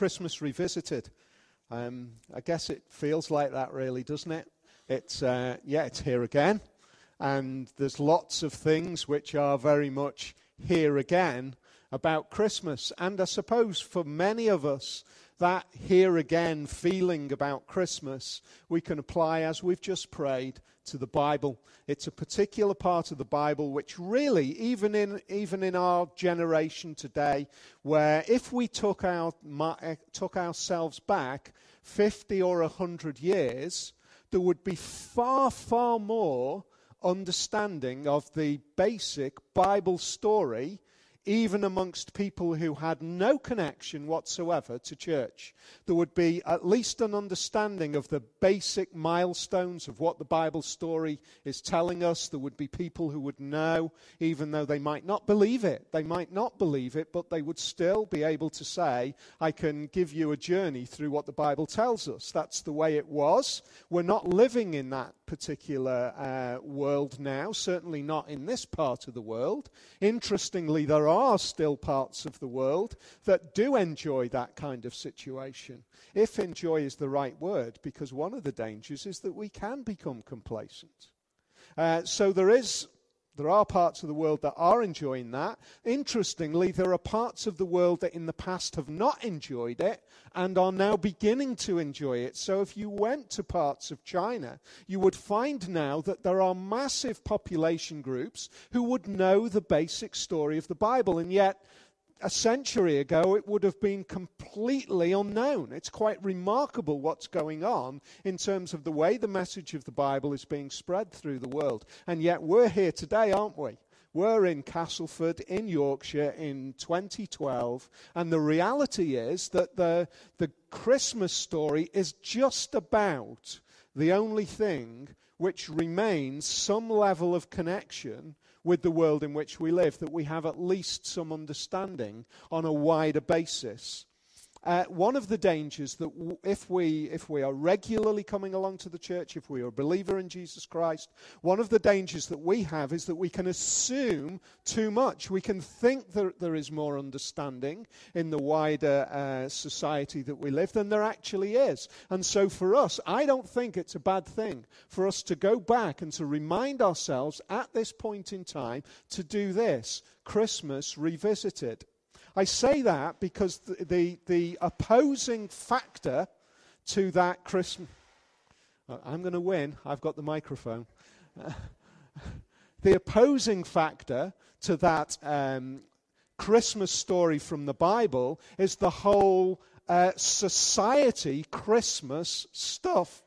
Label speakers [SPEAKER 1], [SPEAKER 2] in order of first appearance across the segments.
[SPEAKER 1] Christmas Revisited. Um, I guess it feels like that, really, doesn't it? It's, uh, yeah, it's here again. And there's lots of things which are very much here again about Christmas. And I suppose for many of us, that here again feeling about Christmas we can apply, as we've just prayed, to the Bible. It's a particular part of the Bible which really, even in, even in our generation today, where if we took, our, eh, took ourselves back 50 or 100 years, there would be far, far more understanding of the basic Bible story even amongst people who had no connection whatsoever to church. There would be at least an understanding of the basic milestones of what the Bible story is telling us. There would be people who would know, even though they might not believe it. They might not believe it, but they would still be able to say, I can give you a journey through what the Bible tells us. That's the way it was. We're not living in that particular uh, world now, certainly not in this part of the world. Interestingly, there are still parts of the world that do enjoy that kind of situation. If enjoy is the right word, because one of the dangers is that we can become complacent. Uh, so there is there are parts of the world that are enjoying that. Interestingly, there are parts of the world that in the past have not enjoyed it and are now beginning to enjoy it. So if you went to parts of China, you would find now that there are massive population groups who would know the basic story of the Bible. And yet, a century ago, it would have been completely unknown. It's quite remarkable what's going on in terms of the way the message of the Bible is being spread through the world. And yet, we're here today, aren't we? We're in Castleford in Yorkshire in 2012, and the reality is that the, the Christmas story is just about the only thing which remains some level of connection with the world in which we live, that we have at least some understanding on a wider basis. Uh, one of the dangers that w- if, we, if we are regularly coming along to the church, if we are a believer in Jesus Christ, one of the dangers that we have is that we can assume too much. We can think that there is more understanding in the wider uh, society that we live than there actually is. And so for us, I don't think it's a bad thing for us to go back and to remind ourselves at this point in time to do this Christmas revisited. I say that because the, the, the opposing factor to that Christmas. I'm going to win. I've got the microphone. the opposing factor to that um, Christmas story from the Bible is the whole uh, society Christmas stuff.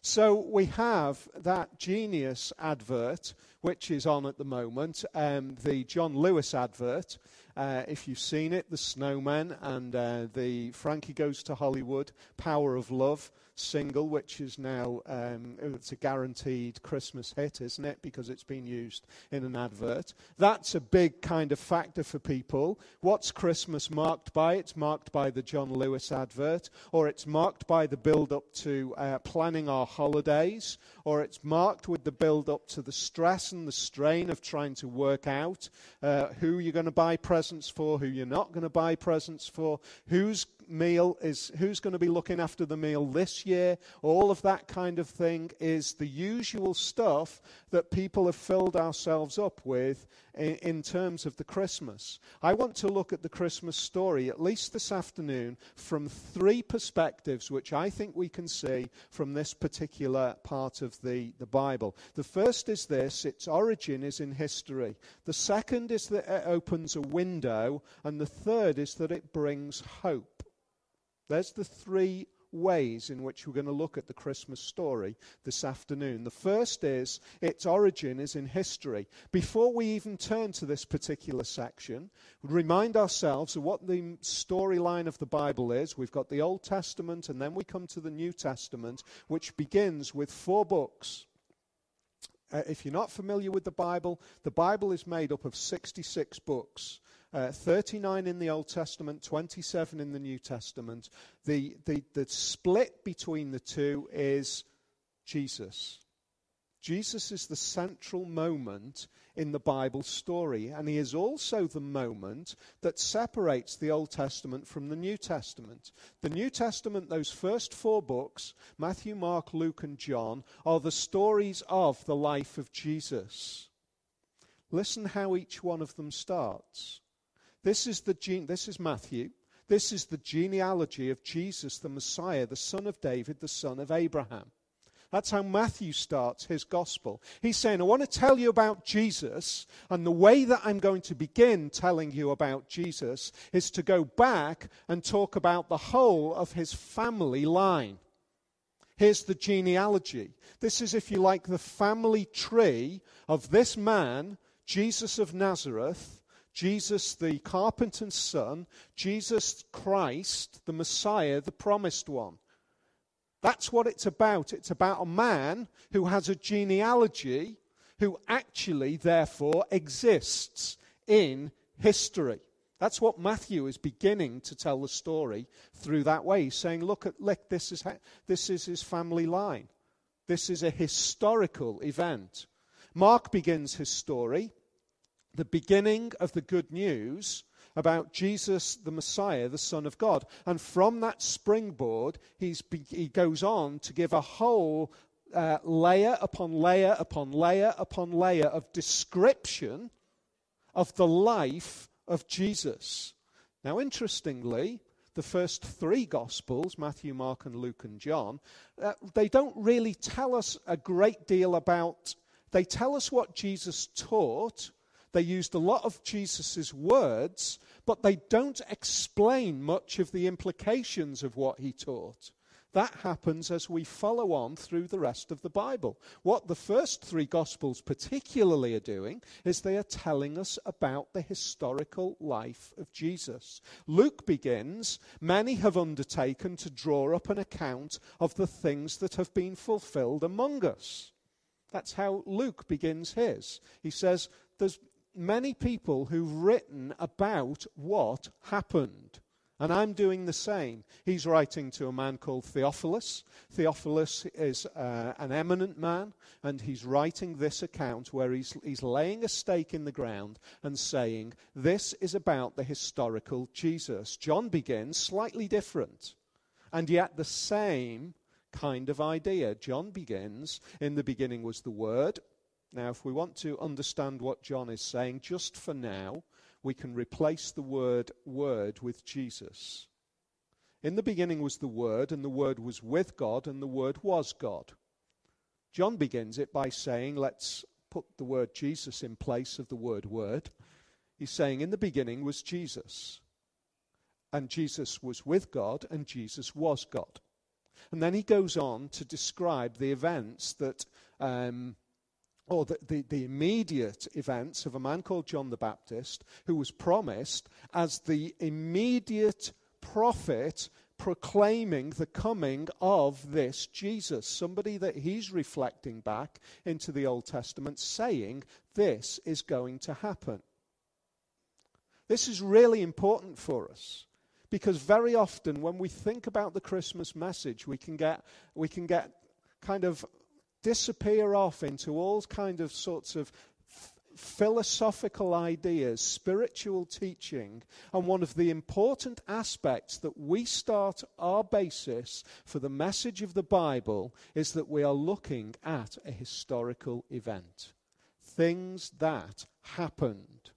[SPEAKER 1] So we have that genius advert, which is on at the moment, um, the John Lewis advert, uh, if you've seen it, The Snowman and uh, the Frankie Goes to Hollywood, Power of Love single, which is now um, it's a guaranteed Christmas hit, isn't it? Because it's been used in an advert. That's a big kind of factor for people. What's Christmas marked by? It's marked by the John Lewis advert, or it's marked by the build up to uh, planning our holidays, or it's marked with the build up to the stress and the strain of trying to work out uh, who you're going to buy presents for, who you're not going to buy presents for, who's meal is who's going to be looking after the meal this year. All of that kind of thing is the usual stuff that people have filled ourselves up with in, in terms of the Christmas. I want to look at the Christmas story, at least this afternoon, from three perspectives, which I think we can see from this particular part of the, the Bible. The first is this its origin is in history. The second is that it opens a window. And the third is that it brings hope. There's the three ways in which we're going to look at the Christmas story this afternoon. The first is its origin is in history. Before we even turn to this particular section, remind ourselves of what the storyline of the Bible is. We've got the Old Testament, and then we come to the New Testament, which begins with four books. Uh, if you're not familiar with the Bible, the Bible is made up of 66 books. Uh, 39 in the Old Testament, 27 in the New Testament. The, the, the split between the two is Jesus. Jesus is the central moment in the Bible story, and he is also the moment that separates the Old Testament from the New Testament. The New Testament, those first four books Matthew, Mark, Luke, and John are the stories of the life of Jesus. Listen how each one of them starts. This is, the gene- this is Matthew. This is the genealogy of Jesus, the Messiah, the son of David, the son of Abraham. That's how Matthew starts his gospel. He's saying, I want to tell you about Jesus, and the way that I'm going to begin telling you about Jesus is to go back and talk about the whole of his family line. Here's the genealogy. This is, if you like, the family tree of this man, Jesus of Nazareth, Jesus the carpenter's son, Jesus Christ, the Messiah, the promised one. That's what it's about. It's about a man who has a genealogy who actually, therefore, exists in history. That's what Matthew is beginning to tell the story through that way. He's saying, look, at, look this, is, this is his family line. This is a historical event. Mark begins his story, the beginning of the good news about Jesus, the Messiah, the Son of God. And from that springboard, he goes on to give a whole uh, layer upon layer upon layer upon layer of description of the life of Jesus. Now, interestingly, the first three Gospels, Matthew, Mark, and Luke, and John, uh, they don't really tell us a great deal about, they tell us what Jesus taught. They used a lot of Jesus' words, but they don't explain much of the implications of what he taught. That happens as we follow on through the rest of the Bible. What the first three Gospels particularly are doing is they are telling us about the historical life of Jesus. Luke begins, Many have undertaken to draw up an account of the things that have been fulfilled among us. That's how Luke begins his. He says, There's many people who've written about what happened. And I'm doing the same. He's writing to a man called Theophilus. Theophilus is uh, an eminent man, and he's writing this account where he's, he's laying a stake in the ground and saying, This is about the historical Jesus. John begins slightly different, and yet the same kind of idea. John begins, In the beginning was the Word, now, if we want to understand what John is saying, just for now, we can replace the word word with Jesus. In the beginning was the Word, and the Word was with God, and the Word was God. John begins it by saying, let's put the word Jesus in place of the word word. He's saying, in the beginning was Jesus. And Jesus was with God, and Jesus was God. And then he goes on to describe the events that um, or the, the, the, immediate events of a man called John the Baptist, who was promised as the immediate prophet proclaiming the coming of this Jesus. Somebody that he's reflecting back into the Old Testament, saying, This is going to happen. This is really important for us. Because very often when we think about the Christmas message, we can get, we can get kind of disappear off into all kind of sorts of philosophical ideas, spiritual teaching, and one of the important aspects that we start our basis for the message of the Bible is that we are looking at a historical event. Things that happened.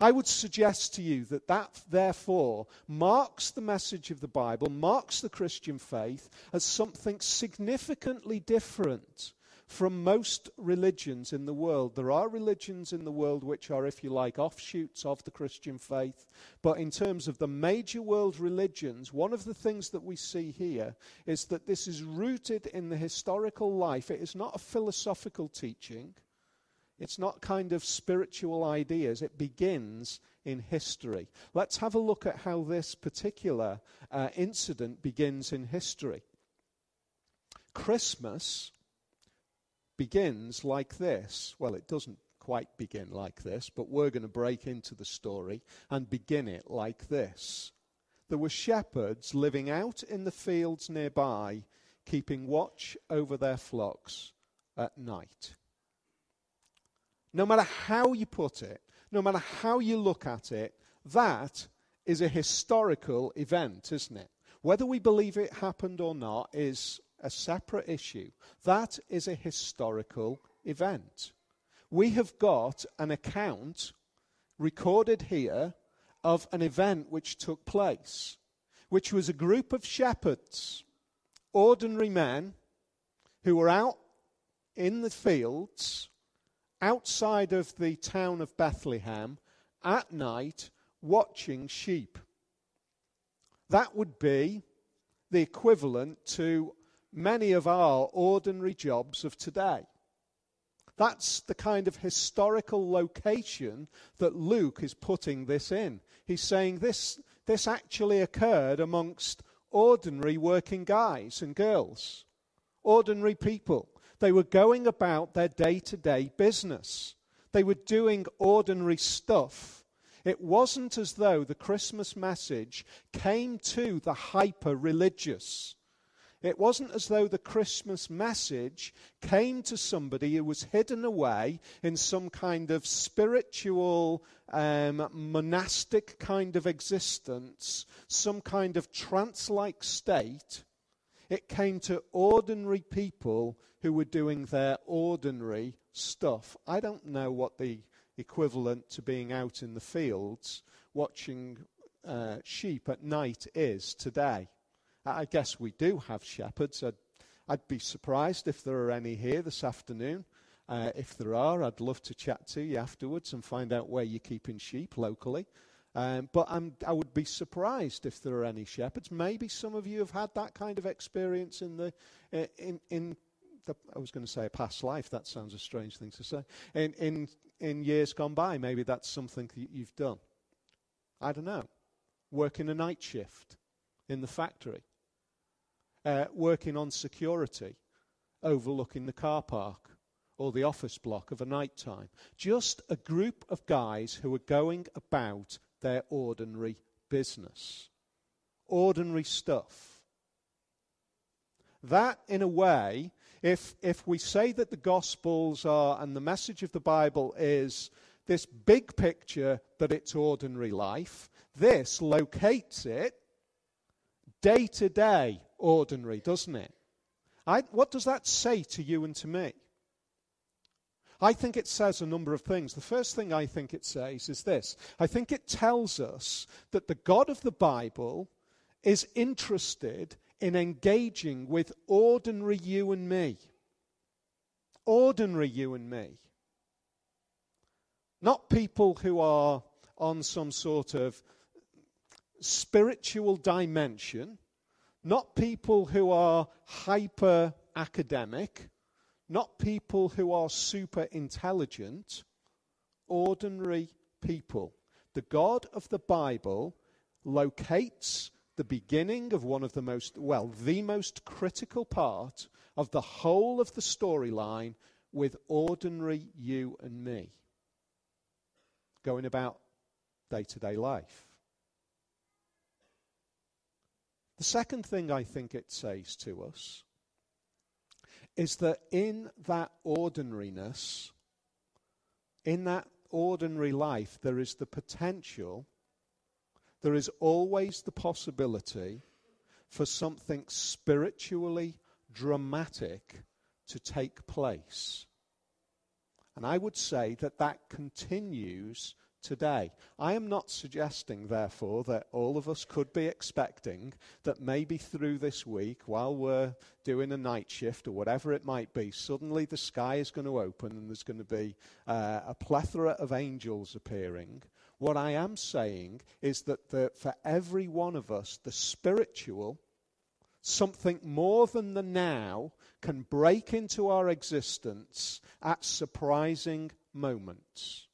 [SPEAKER 1] I would suggest to you that that, therefore, marks the message of the Bible, marks the Christian faith as something significantly different from most religions in the world. There are religions in the world which are, if you like, offshoots of the Christian faith. But in terms of the major world religions, one of the things that we see here is that this is rooted in the historical life. It is not a philosophical teaching. It's not kind of spiritual ideas, it begins in history. Let's have a look at how this particular uh, incident begins in history. Christmas begins like this. Well, it doesn't quite begin like this, but we're going to break into the story and begin it like this. There were shepherds living out in the fields nearby, keeping watch over their flocks at night. No matter how you put it, no matter how you look at it, that is a historical event, isn't it? Whether we believe it happened or not is a separate issue. That is a historical event. We have got an account recorded here of an event which took place, which was a group of shepherds, ordinary men, who were out in the fields outside of the town of Bethlehem at night watching sheep. That would be the equivalent to many of our ordinary jobs of today. That's the kind of historical location that Luke is putting this in. He's saying this, this actually occurred amongst ordinary working guys and girls, ordinary people. They were going about their day to day business, they were doing ordinary stuff. It wasn't as though the Christmas message came to the hyper religious it wasn't as though the Christmas message came to somebody who was hidden away in some kind of spiritual, um, monastic kind of existence, some kind of trance like state. It came to ordinary people who were doing their ordinary stuff. I don't know what the equivalent to being out in the fields watching uh, sheep at night is today. I guess we do have shepherds. I'd, I'd be surprised if there are any here this afternoon. Uh, if there are, I'd love to chat to you afterwards and find out where you're keeping sheep locally. Um, but I'm, i would be surprised if there are any shepherds. Maybe some of you have had that kind of experience in the in in the, I was going to say a past life. That sounds a strange thing to say. In in in years gone by, maybe that's something that you've done. I don't know. Working a night shift in the factory uh, working on security, overlooking the car park or the office block of a night time. Just a group of guys who are going about their ordinary business, ordinary stuff. That, in a way, if, if we say that the Gospels are, and the message of the Bible is this big picture that it's ordinary life, this locates it day to day ordinary, doesn't it? I, what does that say to you and to me? I think it says a number of things. The first thing I think it says is this I think it tells us that the God of the Bible is interested in engaging with ordinary you and me. Ordinary you and me. Not people who are on some sort of spiritual dimension, not people who are hyper academic, not people who are super intelligent, ordinary people. The God of the Bible locates the beginning of one of the most, well, the most critical part of the whole of the storyline with ordinary you and me going about day to day life. The second thing I think it says to us is that in that ordinariness, in that ordinary life, there is the potential, there is always the possibility for something spiritually dramatic to take place. And I would say that that continues today. I am not suggesting, therefore, that all of us could be expecting that maybe through this week, while we're doing a night shift or whatever it might be, suddenly the sky is going to open and there's going to be uh, a plethora of angels appearing. What I am saying is that the, for every one of us, the spiritual, something more than the now, can break into our existence at surprising moments.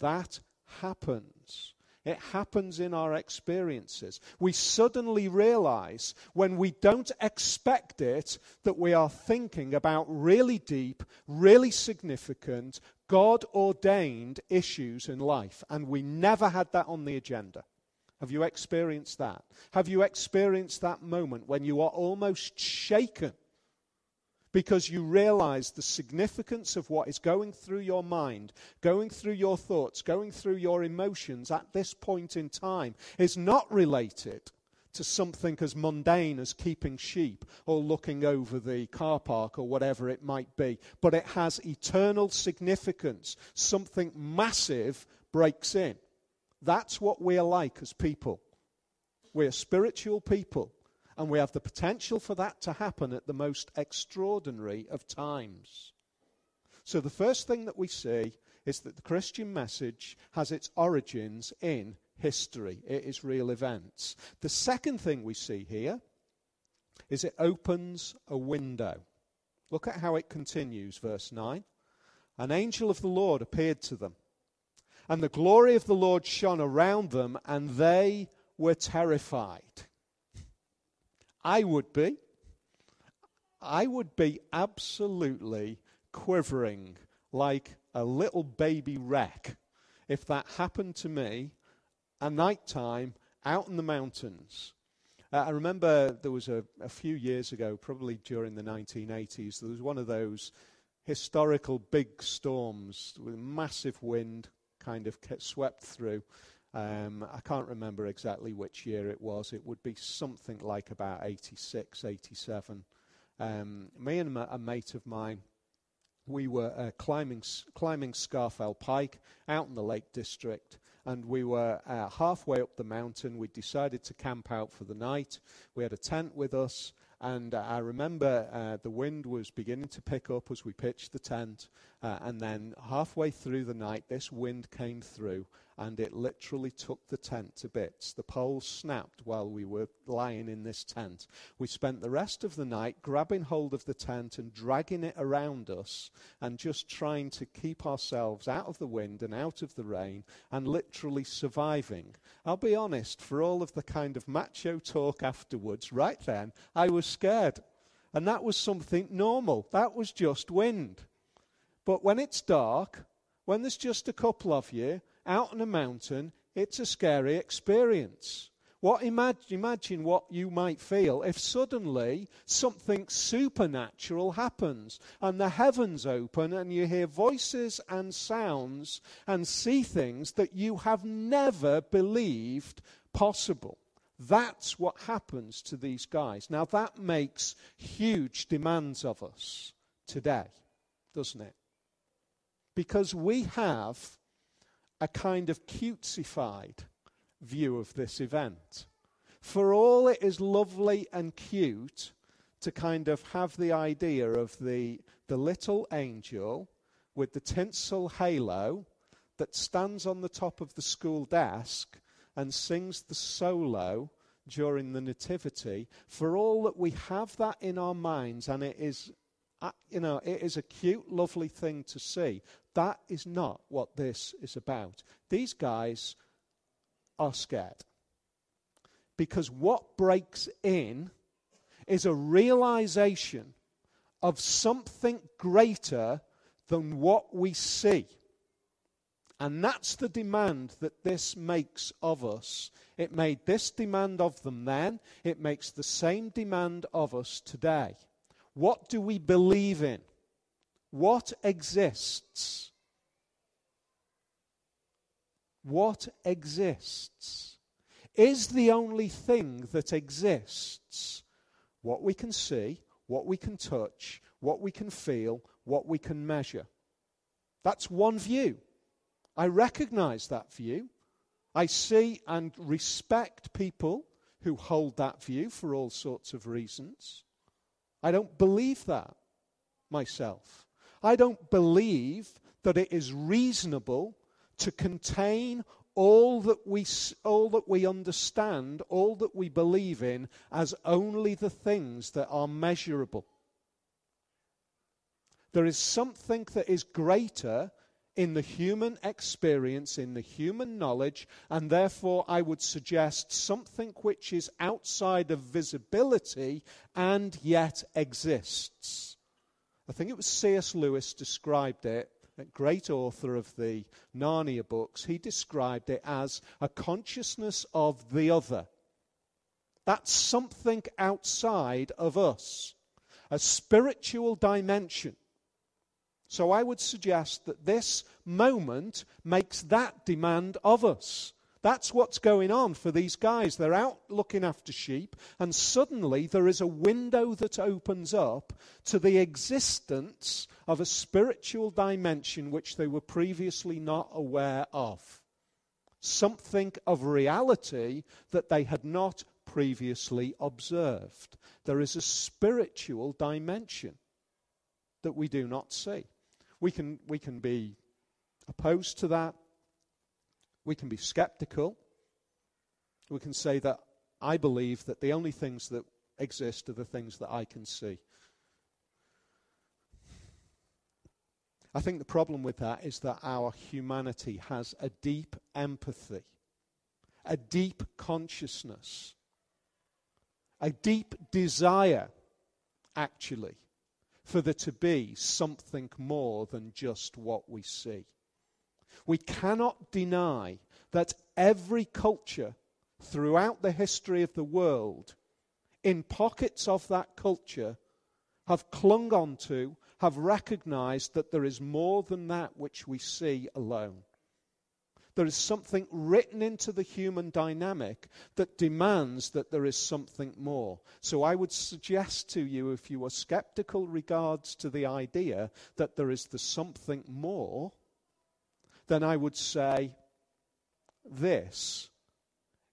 [SPEAKER 1] That happens. It happens in our experiences. We suddenly realize when we don't expect it that we are thinking about really deep, really significant, God ordained issues in life. And we never had that on the agenda. Have you experienced that? Have you experienced that moment when you are almost shaken because you realize the significance of what is going through your mind, going through your thoughts, going through your emotions at this point in time is not related to something as mundane as keeping sheep or looking over the car park or whatever it might be, but it has eternal significance. Something massive breaks in. That's what we're like as people. We're spiritual people and we have the potential for that to happen at the most extraordinary of times. So, the first thing that we see is that the Christian message has its origins in history, it is real events. The second thing we see here is it opens a window. Look at how it continues, verse 9. An angel of the Lord appeared to them, and the glory of the Lord shone around them, and they were terrified. I would be. I would be absolutely quivering like a little baby wreck if that happened to me at night time out in the mountains. Uh, I remember there was a, a few years ago, probably during the 1980s, there was one of those historical big storms with massive wind kind of swept through. Um, I can't remember exactly which year it was. It would be something like about 86, 87. Um, me and a mate of mine, we were uh, climbing, climbing Scafell Pike out in the Lake District, and we were uh, halfway up the mountain. We decided to camp out for the night. We had a tent with us, and uh, I remember uh, the wind was beginning to pick up as we pitched the tent. Uh, and then halfway through the night, this wind came through and it literally took the tent to bits. The poles snapped while we were lying in this tent. We spent the rest of the night grabbing hold of the tent and dragging it around us and just trying to keep ourselves out of the wind and out of the rain and literally surviving. I'll be honest, for all of the kind of macho talk afterwards, right then, I was scared. And that was something normal. That was just wind. But when it's dark, when there's just a couple of you, out on a mountain, it's a scary experience. What imagine, imagine what you might feel if suddenly something supernatural happens and the heavens open and you hear voices and sounds and see things that you have never believed possible. That's what happens to these guys. Now, that makes huge demands of us today, doesn't it? Because we have a kind of cutesified view of this event. For all it is lovely and cute to kind of have the idea of the, the little angel with the tinsel halo that stands on the top of the school desk and sings the solo during the Nativity, for all that we have that in our minds, and it is, uh, you know, it is a cute, lovely thing to see. That is not what this is about. These guys are scared. Because what breaks in is a realization of something greater than what we see. And that's the demand that this makes of us. It made this demand of them then, it makes the same demand of us today. What do we believe in? What exists? What exists? Is the only thing that exists what we can see, what we can touch, what we can feel, what we can measure? That's one view. I recognize that view. I see and respect people who hold that view for all sorts of reasons. I don't believe that myself. I don't believe that it is reasonable to contain all that we all that we understand, all that we believe in as only the things that are measurable. There is something that is greater in the human experience, in the human knowledge, and therefore I would suggest something which is outside of visibility and yet exists. I think it was C.S. Lewis described it, a great author of the Narnia books. He described it as a consciousness of the other. That's something outside of us. a spiritual dimension. So I would suggest that this moment makes that demand of us. That's what's going on for these guys. They're out looking after sheep, and suddenly there is a window that opens up to the existence of a spiritual dimension which they were previously not aware of. Something of reality that they had not previously observed. There is a spiritual dimension that we do not see. We can, we can be opposed to that. We can be skeptical. We can say that I believe that the only things that exist are the things that I can see. I think the problem with that is that our humanity has a deep empathy, a deep consciousness, a deep desire, actually, for there to be something more than just what we see. We cannot deny that every culture throughout the history of the world, in pockets of that culture, have clung on to, have recognized that there is more than that which we see alone. There is something written into the human dynamic that demands that there is something more. So I would suggest to you, if you are skeptical regards to the idea that there is the something more, then I would say this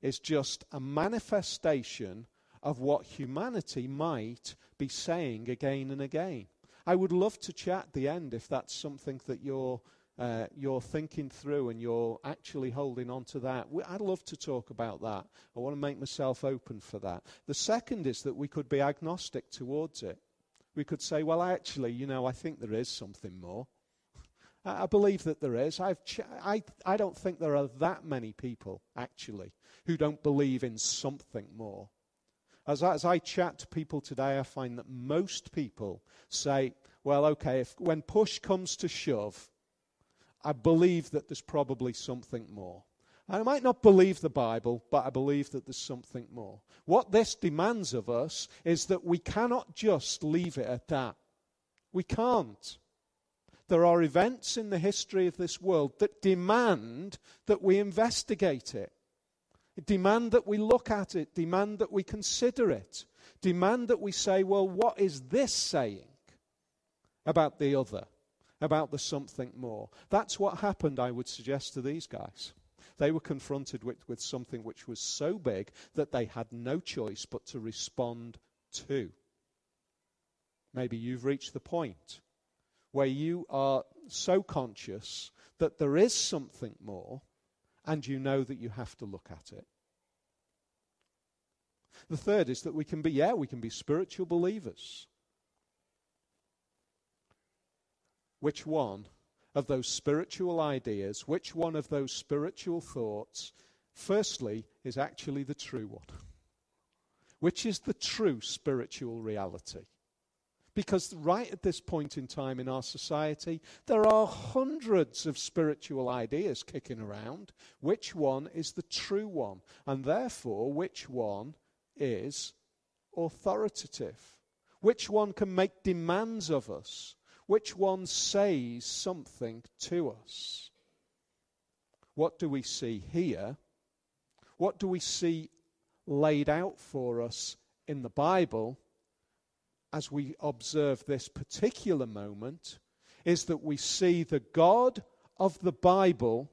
[SPEAKER 1] is just a manifestation of what humanity might be saying again and again. I would love to chat at the end if that's something that you're, uh, you're thinking through and you're actually holding on to that. I'd love to talk about that. I want to make myself open for that. The second is that we could be agnostic towards it. We could say, well, actually, you know, I think there is something more. I believe that there is. I've ch- I, I don't think there are that many people, actually, who don't believe in something more. As as I chat to people today, I find that most people say, well, okay, if, when push comes to shove, I believe that there's probably something more. I might not believe the Bible, but I believe that there's something more. What this demands of us is that we cannot just leave it at that. We can't. There are events in the history of this world that demand that we investigate it, demand that we look at it, demand that we consider it, demand that we say, well, what is this saying about the other, about the something more? That's what happened, I would suggest, to these guys. They were confronted with, with something which was so big that they had no choice but to respond to. Maybe you've reached the point where you are so conscious that there is something more and you know that you have to look at it. The third is that we can be, yeah, we can be spiritual believers. Which one of those spiritual ideas, which one of those spiritual thoughts, firstly, is actually the true one? Which is the true spiritual reality? Because right at this point in time in our society, there are hundreds of spiritual ideas kicking around. Which one is the true one? And therefore, which one is authoritative? Which one can make demands of us? Which one says something to us? What do we see here? What do we see laid out for us in the Bible? As we observe this particular moment is that we see the God of the Bible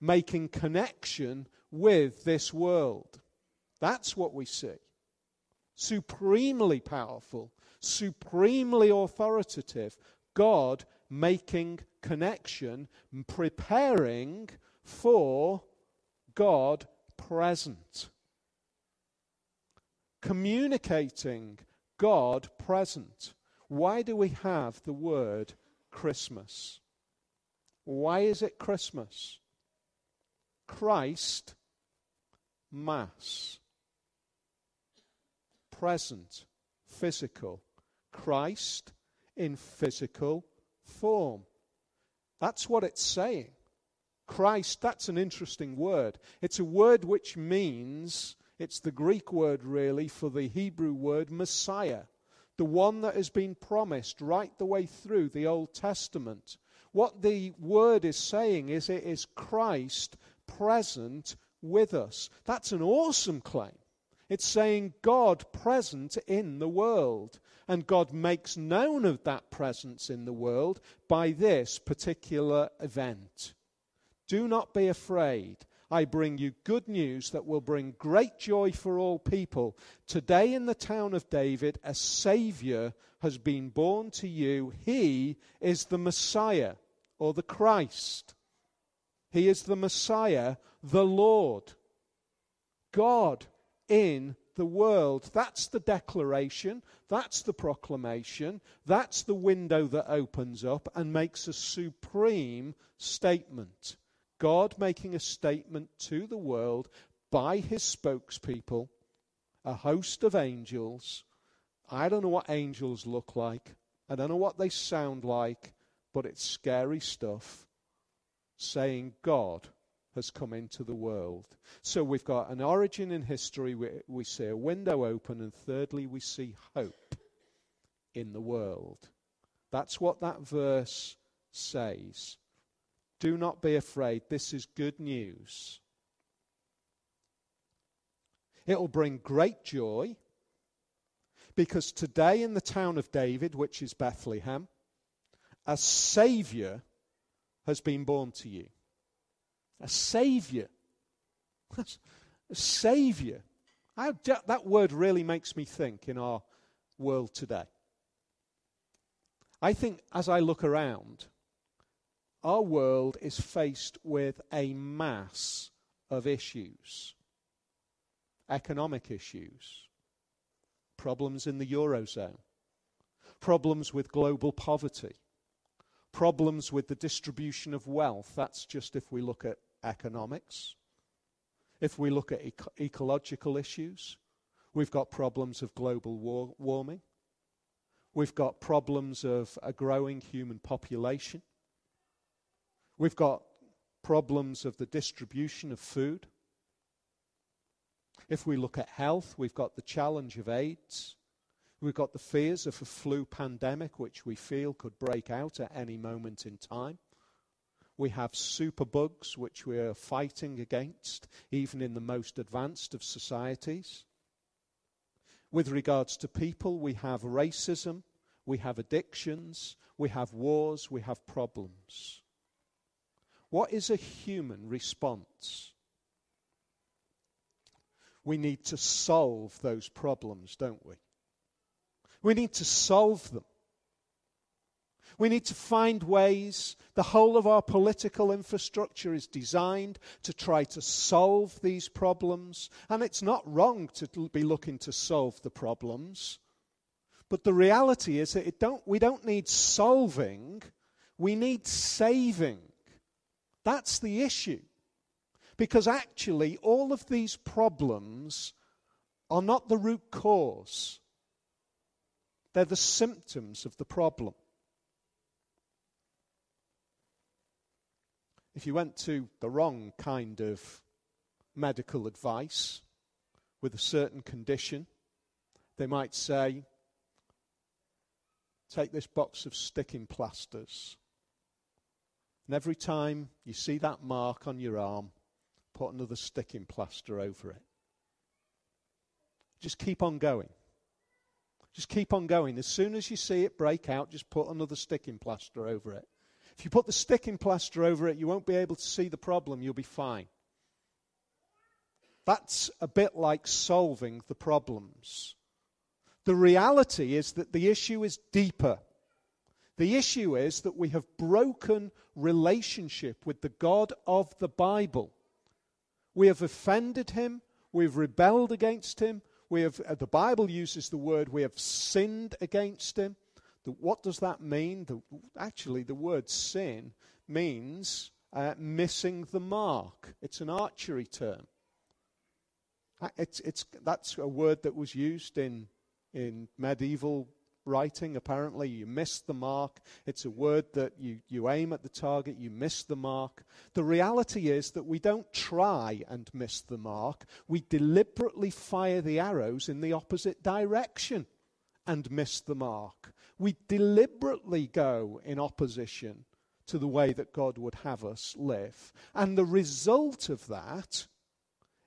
[SPEAKER 1] making connection with this world. That's what we see. Supremely powerful, supremely authoritative. God making connection, preparing for God present. Communicating God present. Why do we have the word Christmas? Why is it Christmas? Christ, Mass. Present, physical. Christ in physical form. That's what it's saying. Christ, that's an interesting word. It's a word which means it's the Greek word, really, for the Hebrew word Messiah. the one that has been promised right the way through the Old Testament. What the word is saying is it is Christ present with us. That's an awesome claim. It's saying God present in the world. And God makes known of that presence in the world by this particular event. Do not be afraid. I bring you good news that will bring great joy for all people. Today in the town of David, a Savior has been born to you. He is the Messiah or the Christ. He is the Messiah, the Lord. God in the world. That's the declaration. That's the proclamation. That's the window that opens up and makes a supreme statement. God making a statement to the world by his spokespeople, a host of angels. I don't know what angels look like. I don't know what they sound like, but it's scary stuff. Saying God has come into the world. So we've got an origin in history, we, we see a window open, and thirdly, we see hope in the world. That's what that verse says. Do not be afraid. This is good news. It will bring great joy because today in the town of David, which is Bethlehem, a Savior has been born to you. A Savior. a Savior. I, that word really makes me think in our world today. I think as I look around, our world is faced with a mass of issues economic issues, problems in the Eurozone, problems with global poverty, problems with the distribution of wealth. That's just if we look at economics. If we look at eco- ecological issues, we've got problems of global war- warming. We've got problems of a growing human population. We've got problems of the distribution of food. If we look at health, we've got the challenge of AIDS. We've got the fears of a flu pandemic, which we feel could break out at any moment in time. We have superbugs, which we are fighting against, even in the most advanced of societies. With regards to people, we have racism, we have addictions, we have wars, we have problems. What is a human response? We need to solve those problems, don't we? We need to solve them. We need to find ways. The whole of our political infrastructure is designed to try to solve these problems. And it's not wrong to be looking to solve the problems. But the reality is that don't, we don't need solving, we need saving. That's the issue. Because actually, all of these problems are not the root cause, they're the symptoms of the problem. If you went to the wrong kind of medical advice with a certain condition, they might say, Take this box of sticking plasters and every time you see that mark on your arm, put another sticking plaster over it. Just keep on going. Just keep on going. As soon as you see it break out, just put another sticking plaster over it. If you put the sticking plaster over it, you won't be able to see the problem. You'll be fine. That's a bit like solving the problems. The reality is that the issue is deeper. The issue is that we have broken relationship with the God of the Bible. We have offended him, we've rebelled against him, we have, uh, the Bible uses the word we have sinned against him. The, what does that mean? The, actually, the word sin means uh, missing the mark. It's an archery term. Uh, it's, it's, that's a word that was used in, in medieval writing, apparently. You miss the mark. It's a word that you, you aim at the target, you miss the mark. The reality is that we don't try and miss the mark, we deliberately fire the arrows in the opposite direction. and miss the mark. We deliberately go in opposition to the way that God would have us live. And the result of that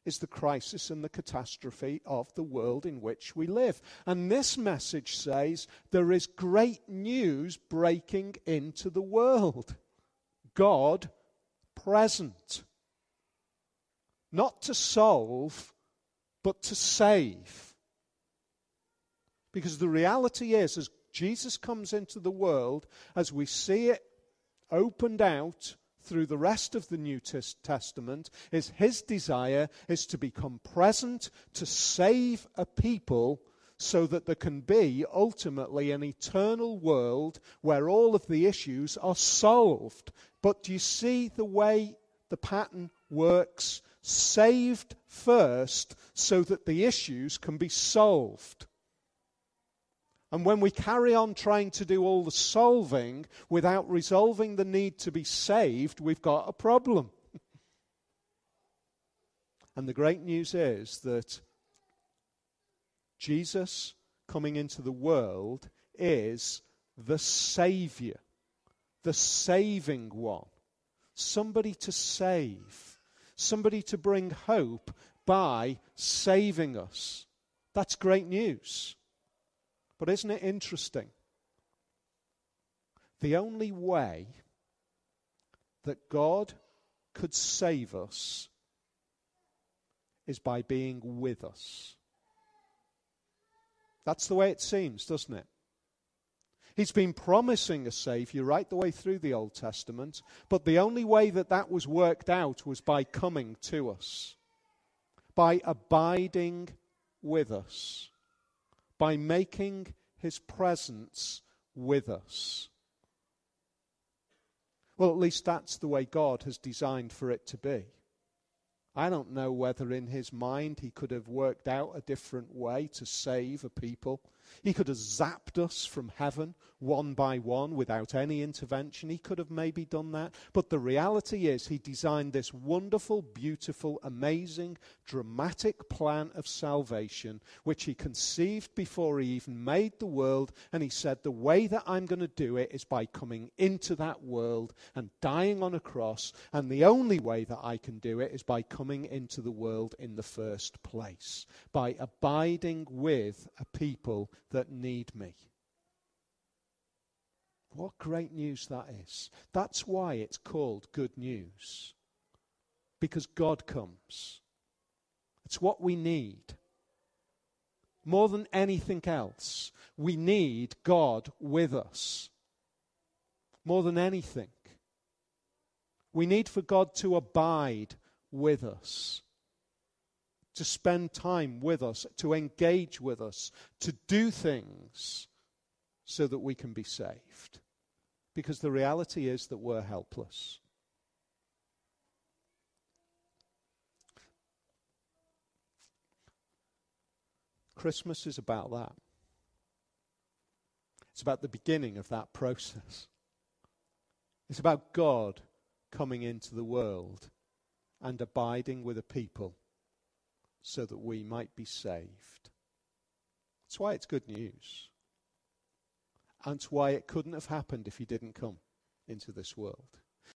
[SPEAKER 1] is the crisis and the catastrophe of the world in which we live. And this message says there is great news breaking into the world. God present. Not to solve, but to save. Because the reality is, as Jesus comes into the world, as we see it opened out through the rest of the New Testament, is his desire is to become present to save a people so that there can be ultimately an eternal world where all of the issues are solved. But do you see the way the pattern works? Saved first so that the issues can be solved. And when we carry on trying to do all the solving without resolving the need to be saved, we've got a problem. and the great news is that Jesus coming into the world is the Savior, the saving one. Somebody to save, somebody to bring hope by saving us. That's great news. But isn't it interesting? The only way that God could save us is by being with us. That's the way it seems, doesn't it? He's been promising a Savior right the way through the Old Testament, but the only way that that was worked out was by coming to us, by abiding with us by making his presence with us. Well, at least that's the way God has designed for it to be. I don't know whether in his mind he could have worked out a different way to save a people. He could have zapped us from heaven one by one without any intervention. He could have maybe done that. But the reality is, he designed this wonderful, beautiful, amazing, dramatic plan of salvation, which he conceived before he even made the world. And he said, The way that I'm going to do it is by coming into that world and dying on a cross. And the only way that I can do it is by coming into the world in the first place, by abiding with a people that need me. What great news that is. That's why it's called good news. Because God comes. It's what we need. More than anything else, we need God with us. More than anything. We need for God to abide with us, to spend time with us, to engage with us, to do things so that we can be saved. Because the reality is that we're helpless. Christmas is about that. It's about the beginning of that process. It's about God coming into the world and abiding with a people so that we might be saved. That's why it's good news. And it's why it couldn't have happened if he didn't come into this world.